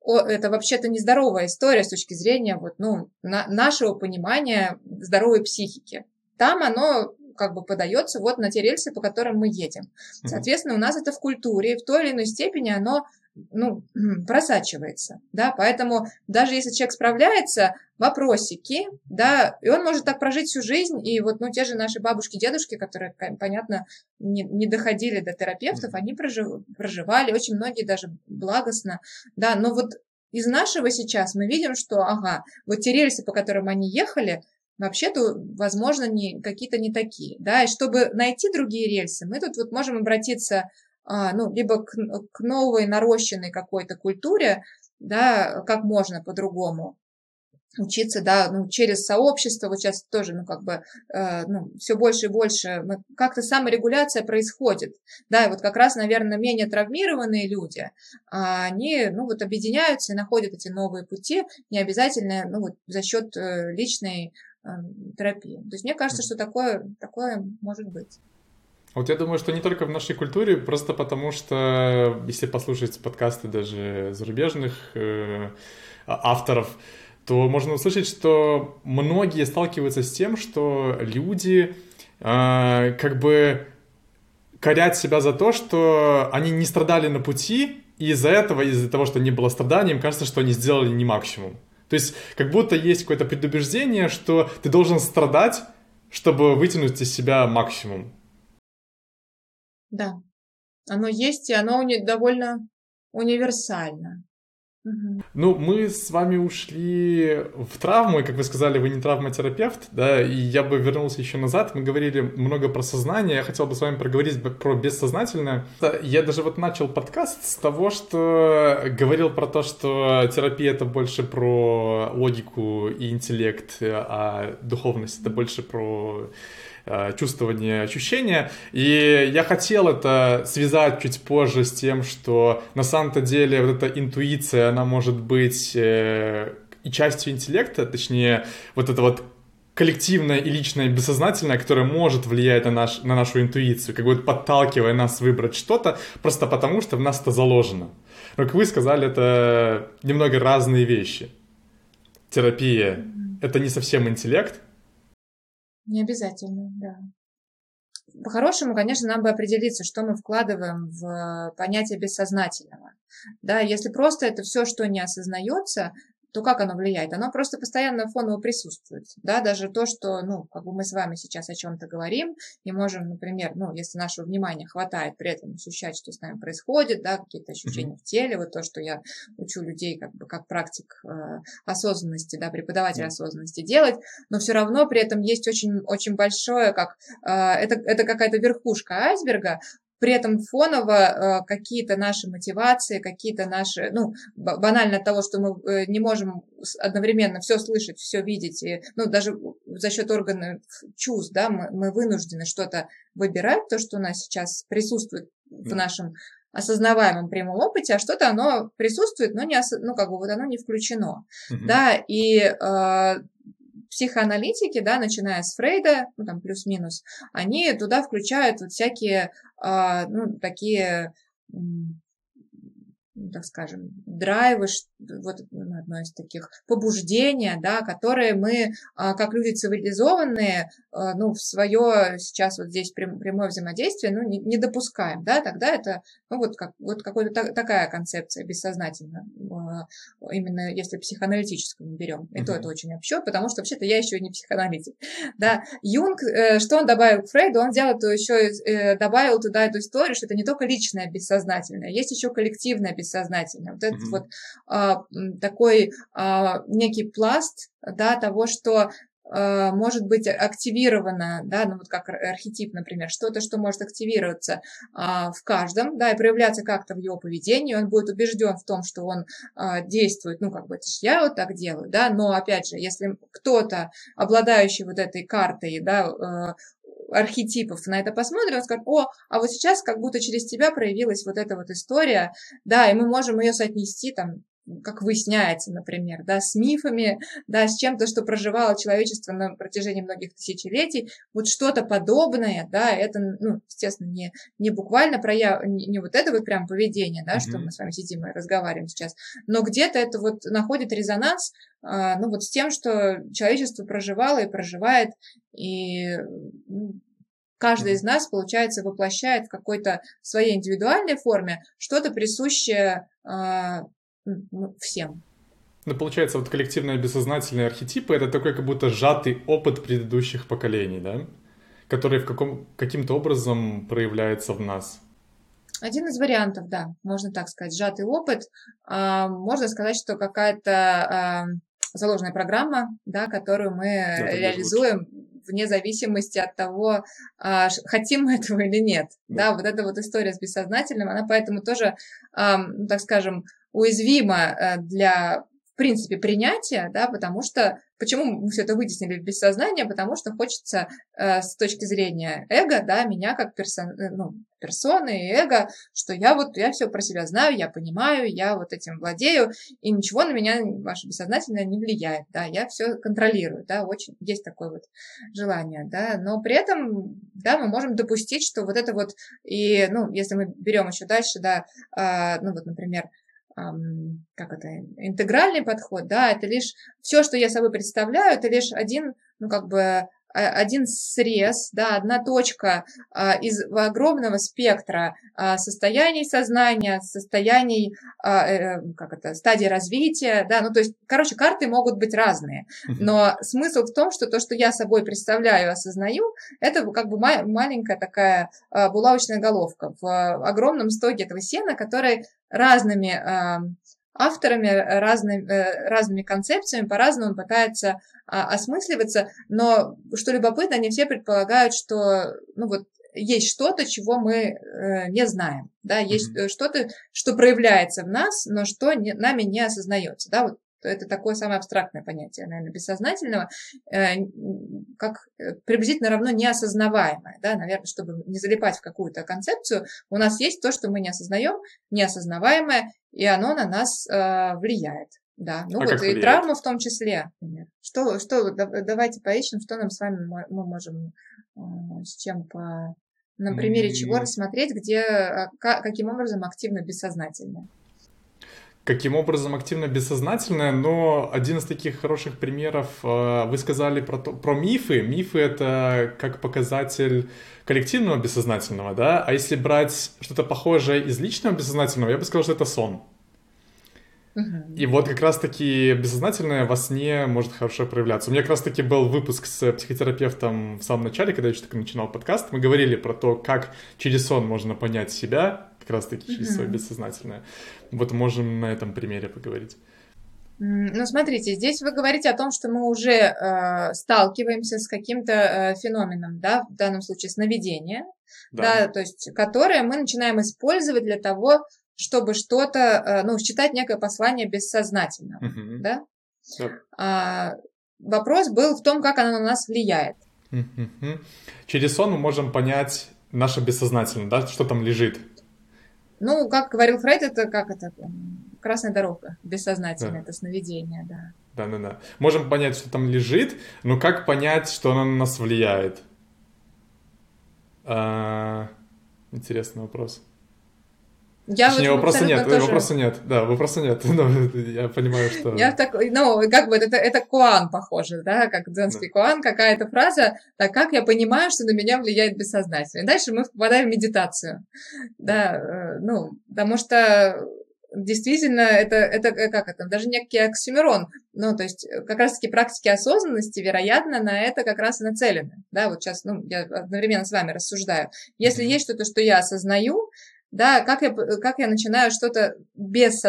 О, это вообще-то нездоровая история с точки зрения вот, ну, на, нашего понимания здоровой психики. Там оно как бы подается вот на те рельсы, по которым мы едем. Соответственно, у нас это в культуре, в той или иной степени оно ну, просачивается, да, поэтому даже если человек справляется, вопросики, да, и он может так прожить всю жизнь, и вот, ну, те же наши бабушки, дедушки, которые, понятно, не, не доходили до терапевтов, они прожив, проживали, очень многие даже благостно, да, но вот из нашего сейчас мы видим, что, ага, вот те рельсы, по которым они ехали, вообще-то, возможно, не, какие-то не такие, да, и чтобы найти другие рельсы, мы тут вот можем обратиться ну, либо к, к новой нарощенной какой-то культуре, да, как можно по-другому учиться, да, ну, через сообщество, вот сейчас тоже, ну, как бы, э, ну, все больше и больше, как-то саморегуляция происходит, да, и вот как раз, наверное, менее травмированные люди, а они, ну, вот объединяются и находят эти новые пути, не обязательно, ну, вот за счет э, личной э, терапии. То есть мне кажется, что такое, такое может быть. Вот я думаю, что не только в нашей культуре, просто потому что, если послушать подкасты даже зарубежных э, авторов, то можно услышать, что многие сталкиваются с тем, что люди э, как бы корят себя за то, что они не страдали на пути, и из-за этого, из-за того, что не было страданий, им кажется, что они сделали не максимум. То есть как будто есть какое-то предубеждение, что ты должен страдать, чтобы вытянуть из себя максимум. Да, оно есть, и оно довольно универсально. Ну, мы с вами ушли в травму, и, как вы сказали, вы не травматерапевт, да, и я бы вернулся еще назад, мы говорили много про сознание, я хотел бы с вами проговорить про бессознательное. Я даже вот начал подкаст с того, что говорил про то, что терапия — это больше про логику и интеллект, а духовность — это больше про Э, чувствование, ощущения. И я хотел это связать чуть позже с тем, что на самом-то деле вот эта интуиция, она может быть э, и частью интеллекта, точнее, вот это вот коллективное и личное бессознательное, которое может влиять на, наш, на нашу интуицию, как бы подталкивая нас выбрать что-то, просто потому что в нас это заложено. Но, как вы сказали, это немного разные вещи. Терапия — это не совсем интеллект, не обязательно, да. По-хорошему, конечно, нам бы определиться, что мы вкладываем в понятие бессознательного. Да, если просто это все, что не осознается, то как оно влияет? Оно просто постоянно фоново присутствует. Да? Даже то, что ну, как бы мы с вами сейчас о чем-то говорим, и можем, например, ну, если нашего внимания хватает, при этом ощущать, что с нами происходит, да, какие-то ощущения mm-hmm. в теле, вот то, что я учу людей как бы как практик э, осознанности, да, преподаватель mm-hmm. осознанности делать, но все равно при этом есть очень, очень большое, как э, это, это какая-то верхушка айсберга, при этом фоново э, какие-то наши мотивации, какие-то наши, ну, банально от того, что мы э, не можем одновременно все слышать, все видеть, и, ну, даже за счет органов чувств, да, мы, мы вынуждены что-то выбирать, то, что у нас сейчас присутствует в нашем осознаваемом прямом опыте, а что-то оно присутствует, но не, ос... ну, как бы вот оно не включено, mm-hmm. да, и э, психоаналитики, да, начиная с Фрейда, ну, там плюс-минус, они туда включают вот всякие, а, ну, такие так скажем, драйвы, вот ну, одно из таких побуждения, да, которые мы, а, как люди цивилизованные, а, ну, в свое сейчас вот здесь прямое взаимодействие, ну, не, не допускаем, да, тогда это, ну, вот, как, вот какая-то такая концепция бессознательно, а, именно если психоаналитическую мы берем, и то это очень общо, потому что вообще-то я еще не психоаналитик, да, Юнг, э, что он добавил к Фрейду, он делал то еще, э, добавил туда эту историю, что это не только личное бессознательное, есть еще коллективное бессознательное, вот этот uh-huh. вот а, такой а, некий пласт да, того, что а, может быть активировано, да, ну вот как архетип, например, что-то, что может активироваться а, в каждом, да, и проявляться как-то в его поведении, он будет убежден в том, что он а, действует, ну как бы это ж я вот так делаю, да, но опять же, если кто-то, обладающий вот этой картой, да, а, архетипов на это посмотрим, он скажет, о, а вот сейчас как будто через тебя проявилась вот эта вот история, да, и мы можем ее соотнести там как выясняется, например, да, с мифами, да, с чем-то, что проживало человечество на протяжении многих тысячелетий, вот что-то подобное, да, это, ну, естественно, не, не буквально прояв... не, не вот это вот прям поведение, да, mm-hmm. что мы с вами сидим и разговариваем сейчас, но где-то это вот находит резонанс, а, ну, вот с тем, что человечество проживало и проживает, и ну, каждый из нас, получается, воплощает в какой-то своей индивидуальной форме что-то присущее а, всем. Ну, получается, вот коллективные бессознательные архетипы — это такой как будто сжатый опыт предыдущих поколений, да? Который в каком, каким-то образом проявляется в нас. Один из вариантов, да, можно так сказать, сжатый опыт. А, можно сказать, что какая-то а, заложенная программа, да, которую мы Это реализуем вне зависимости от того, а, хотим мы этого или нет. Да. да, вот эта вот история с бессознательным, она поэтому тоже, так скажем, уязвима э, для, в принципе, принятия, да, потому что, почему мы все это вытеснили в бессознание, потому что хочется э, с точки зрения эго, да, меня как персон, э, ну, персоны и эго, что я вот, я все про себя знаю, я понимаю, я вот этим владею, и ничего на меня, ваше бессознательное, не влияет, да, я все контролирую, да, очень, есть такое вот желание, да, но при этом, да, мы можем допустить, что вот это вот, и, ну, если мы берем еще дальше, да, э, ну, вот, например, как это, интегральный подход, да, это лишь все, что я собой представляю, это лишь один, ну, как бы один срез, да, одна точка а, из огромного спектра а, состояний сознания, состояний, а, э, как это, стадий развития, да, ну, то есть, короче, карты могут быть разные, но смысл в том, что то, что я собой представляю, осознаю, это как бы маленькая такая а, булавочная головка в огромном стоге этого сена, который разными а, авторами, разными, э, разными концепциями по-разному пытается а, осмысливаться, но что любопытно, они все предполагают, что ну вот есть что-то, чего мы э, не знаем, да, есть mm-hmm. что-то, что проявляется в нас, но что не, нами не осознается, да, вот это такое самое абстрактное понятие, наверное, бессознательного, э, как э, приблизительно равно неосознаваемое, да, наверное, чтобы не залипать в какую-то концепцию, у нас есть то, что мы не осознаем, неосознаваемое, и оно на нас э, влияет. Да, ну а вот и травма в том числе, например. Что, что, давайте поищем, что нам с вами мы можем с чем по, на примере mm-hmm. чего рассмотреть, где, каким образом активно бессознательное. Каким образом активно бессознательное, но один из таких хороших примеров, э, вы сказали про, то, про мифы. Мифы — это как показатель коллективного бессознательного, да? А если брать что-то похожее из личного бессознательного, я бы сказал, что это сон. И вот как раз-таки бессознательное во сне может хорошо проявляться. У меня как раз-таки был выпуск с психотерапевтом в самом начале, когда я еще только начинал подкаст. Мы говорили про то, как через сон можно понять себя, как раз-таки через свое бессознательное. Вот можем на этом примере поговорить. Ну, смотрите, здесь вы говорите о том, что мы уже э, сталкиваемся с каким-то э, феноменом, да, в данном случае сновидение, да. да, то есть, которое мы начинаем использовать для того, чтобы что-то, э, ну, считать некое послание бессознательного, uh-huh. да? А, вопрос был в том, как оно на нас влияет. Uh-huh. Через сон мы можем понять наше бессознательное, да, что там лежит. Ну, как говорил Фрейд, это как это красная дорога, бессознательное, да. это сновидение, да. Да, да, да. Можем понять, что там лежит, но как понять, что оно на нас влияет? А, интересный вопрос. Я Точнее, вопроса нет, тоже... вопроса нет, да, вопроса нет, но я понимаю, что... Я так, ну, как бы это, это куан похоже, да, как дзенский да. куан, какая-то фраза, так как я понимаю, что на меня влияет бессознательно. дальше мы впадаем в медитацию, да, э, ну, потому что действительно это, это э, как это, даже некий оксюмерон, ну, то есть э, как раз-таки практики осознанности, вероятно, на это как раз и нацелены, да, вот сейчас, ну, я одновременно с вами рассуждаю. Если mm-hmm. есть что-то, что я осознаю, да, как я, как я начинаю что-то без,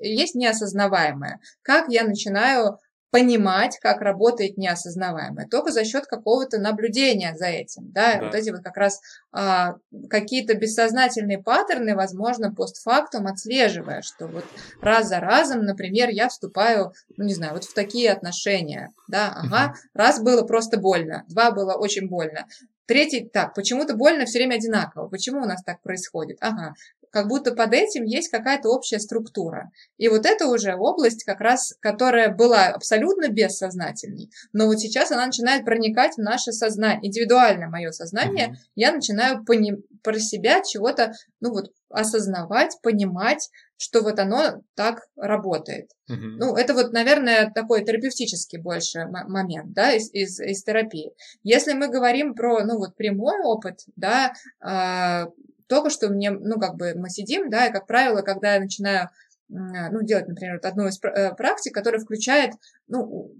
есть неосознаваемое, как я начинаю понимать, как работает неосознаваемое, только за счет какого-то наблюдения за этим, да, да. вот эти вот как раз а, какие-то бессознательные паттерны, возможно, постфактум отслеживая, что вот раз за разом, например, я вступаю, ну, не знаю, вот в такие отношения, да, ага, раз было просто больно, два было очень больно, Третий, так, почему-то больно все время одинаково. Почему у нас так происходит? Ага, как будто под этим есть какая-то общая структура. И вот это уже область, как раз, которая была абсолютно бессознательной, но вот сейчас она начинает проникать в наше сознание, индивидуальное мое сознание, mm-hmm. я начинаю пони- про себя чего-то, ну вот, осознавать, понимать, что вот оно так работает. Mm-hmm. Ну, это вот, наверное, такой терапевтический больше момент, да, из, из, из терапии. Если мы говорим про, ну, вот прямой опыт, да, э, только что мне, ну, как бы мы сидим, да, и, как правило, когда я начинаю ну, делать, например, вот одну из э, практик, которая включает, ну,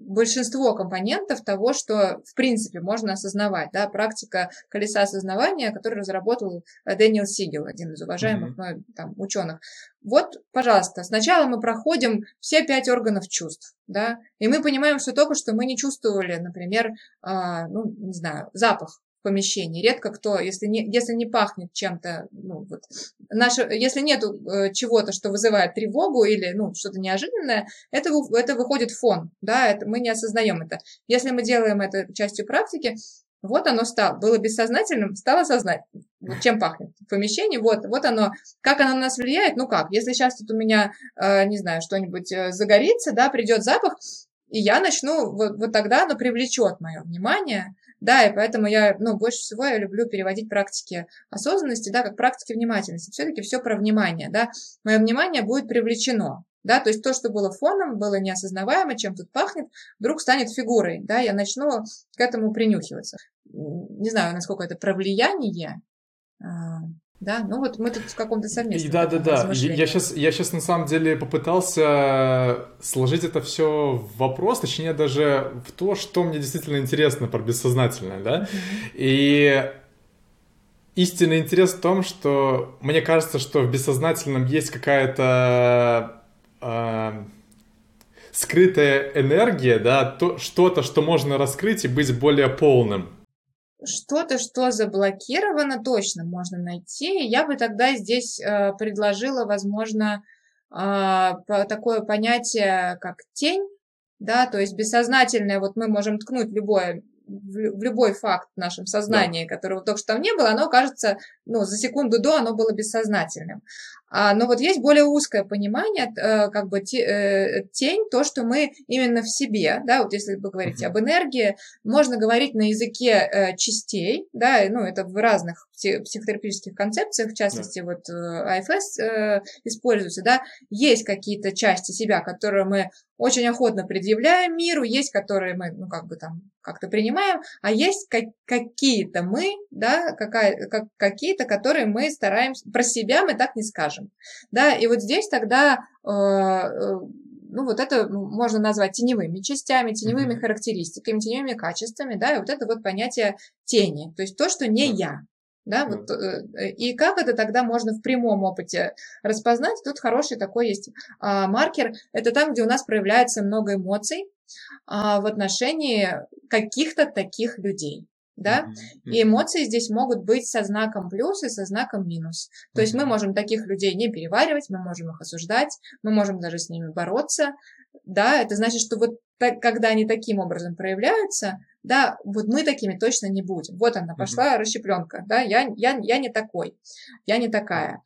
большинство компонентов того, что, в принципе, можно осознавать, да, практика колеса осознавания, которую разработал э, Дэниел Сигел, один из уважаемых mm-hmm. там, ученых. Вот, пожалуйста, сначала мы проходим все пять органов чувств, да, и мы понимаем, что только что мы не чувствовали, например, э, ну, не знаю, запах, помещении. Редко кто, если не, если не пахнет чем-то, ну, вот, наше, если нет э, чего-то, что вызывает тревогу или ну, что-то неожиданное, это, это выходит фон, да, это, мы не осознаем это. Если мы делаем это частью практики, вот оно стало, было бессознательным, стало сознательным. Вот чем пахнет в помещении, вот, вот оно, как оно на нас влияет, ну как, если сейчас тут у меня, э, не знаю, что-нибудь э, загорится, да, придет запах, и я начну, вот, вот тогда оно привлечет мое внимание, да, и поэтому я, ну, больше всего я люблю переводить практики осознанности, да, как практики внимательности. Все-таки все про внимание, да. Мое внимание будет привлечено, да, то есть то, что было фоном, было неосознаваемо, чем тут пахнет, вдруг станет фигурой, да, я начну к этому принюхиваться. Не знаю, насколько это про влияние, а, да, ну вот мы тут в каком-то совместном. Да, да, да. Я, сейчас, я сейчас на самом деле попытался сложить это все в вопрос, точнее даже в то, что мне действительно интересно про бессознательное, да. И истинный интерес в том, что мне кажется, что в бессознательном есть какая-то э, скрытая энергия, да, то, что-то, что можно раскрыть и быть более полным что-то, что заблокировано, точно можно найти. Я бы тогда здесь э, предложила, возможно, э, такое понятие, как тень, да, то есть бессознательное, вот мы можем ткнуть любое в любой факт в нашем сознании, да. которого только что там не было, оно кажется, ну, за секунду до оно было бессознательным. А, но вот есть более узкое понимание, э, как бы э, тень, то, что мы именно в себе, да, вот если вы говорите об энергии, можно говорить на языке э, частей, да, ну, это в разных психотерапевтических концепциях, в частности, да. вот АФС используется, да, есть какие-то части себя, которые мы очень охотно предъявляем миру, есть, которые мы, ну, как бы там как-то принимаем, а есть как, какие-то мы, да, какая, как, какие-то, которые мы стараемся, про себя мы так не скажем, да, и вот здесь тогда э, э ну, вот это можно назвать теневыми частями, теневыми mm-hmm. характеристиками, теневыми качествами, да, и вот это вот понятие тени, то есть то, что не mm-hmm. я, да, вот, э, и как это тогда можно в прямом опыте распознать? Тут хороший такой есть а, маркер. Это там, где у нас проявляется много эмоций а, в отношении каких-то таких людей. Да? Mm-hmm. И эмоции здесь могут быть со знаком плюс и со знаком минус. То mm-hmm. есть мы можем таких людей не переваривать, мы можем их осуждать, мы можем даже с ними бороться. Да, это значит, что вот так, когда они таким образом проявляются, да, вот мы такими точно не будем. Вот она пошла mm-hmm. расщепленка, да, я, я, я не такой, я не такая.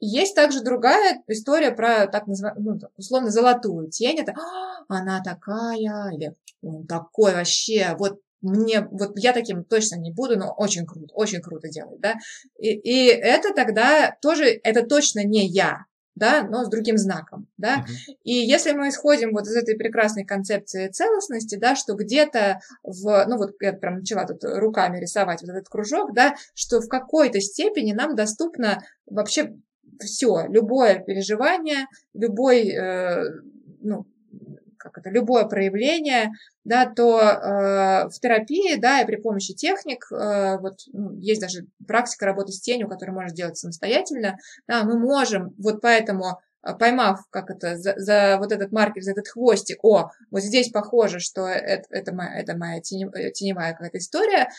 Есть также другая история про так называемую, ну, условно, золотую тень. Это «А, она такая, или он такой вообще, вот мне, вот я таким точно не буду, но очень круто, очень круто делает, да. И, и это тогда тоже, это точно не я, да, но с другим знаком, да. Uh-huh. И если мы исходим вот из этой прекрасной концепции целостности, да, что где-то в, ну вот я прям начала тут руками рисовать вот этот кружок, да, что в какой-то степени нам доступно вообще все, любое переживание, любой, э, ну, как это, любое проявление, да, то э, в терапии, да, и при помощи техник, э, вот ну, есть даже практика работы с тенью, которую можно сделать самостоятельно, да, мы можем вот поэтому э, поймав, как это, за, за вот этот маркер, за этот хвостик, о, вот здесь похоже, что это, это моя, это моя теневая какая-то история,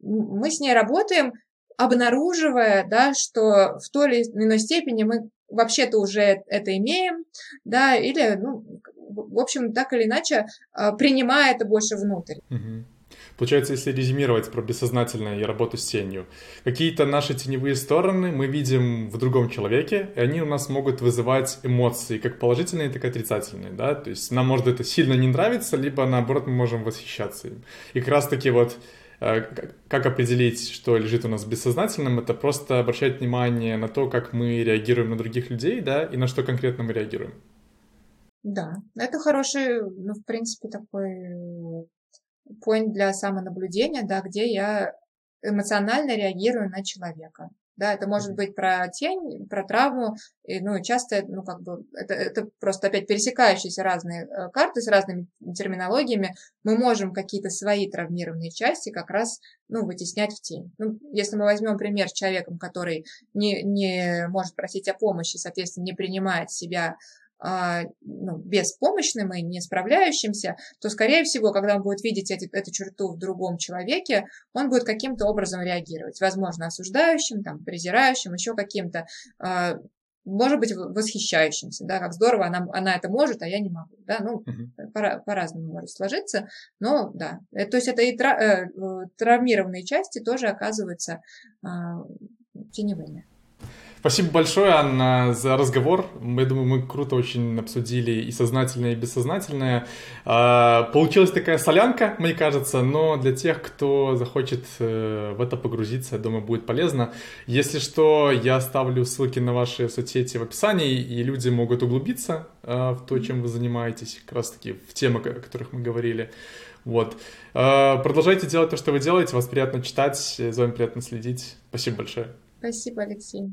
мы с ней работаем, обнаруживая, да, что в той или иной степени мы вообще-то уже это имеем, да, или, ну, в общем, так или иначе, а, принимая это больше внутрь. Угу. Получается, если резюмировать про бессознательное и работу с тенью, какие-то наши теневые стороны мы видим в другом человеке, и они у нас могут вызывать эмоции, как положительные, так и отрицательные, да, то есть нам может это сильно не нравиться, либо наоборот мы можем восхищаться им. И как раз-таки вот как определить, что лежит у нас в бессознательном, это просто обращать внимание на то, как мы реагируем на других людей, да, и на что конкретно мы реагируем. Да, это хороший, ну, в принципе, такой point для самонаблюдения, да, где я эмоционально реагирую на человека. Да, это может быть про тень, про травму, и, ну, часто, ну, как бы, это, это просто опять пересекающиеся разные э, карты с разными терминологиями. Мы можем какие-то свои травмированные части как раз, ну, вытеснять в тень. Ну, если мы возьмем пример с человеком, который не, не может просить о помощи, соответственно, не принимает себя ну, беспомощным и не справляющимся, то, скорее всего, когда он будет видеть эти, эту черту в другом человеке, он будет каким-то образом реагировать. Возможно, осуждающим, там, презирающим, еще каким-то, а, может быть, восхищающимся, да, как здорово она, она это может, а я не могу, да, ну, uh-huh. по, по-разному может сложиться, но, да, э, то есть это и тра- э, травмированные части тоже оказываются э, теневыми. Спасибо большое, Анна, за разговор. Я думаю, мы круто очень обсудили и сознательное, и бессознательное. А, получилась такая солянка, мне кажется, но для тех, кто захочет э, в это погрузиться, я думаю, будет полезно. Если что, я оставлю ссылки на ваши соцсети в описании, и люди могут углубиться э, в то, чем вы занимаетесь, как раз-таки в темы, о которых мы говорили. Вот. Э, продолжайте делать то, что вы делаете. Вас приятно читать, за вами приятно следить. Спасибо большое. Спасибо, Алексей.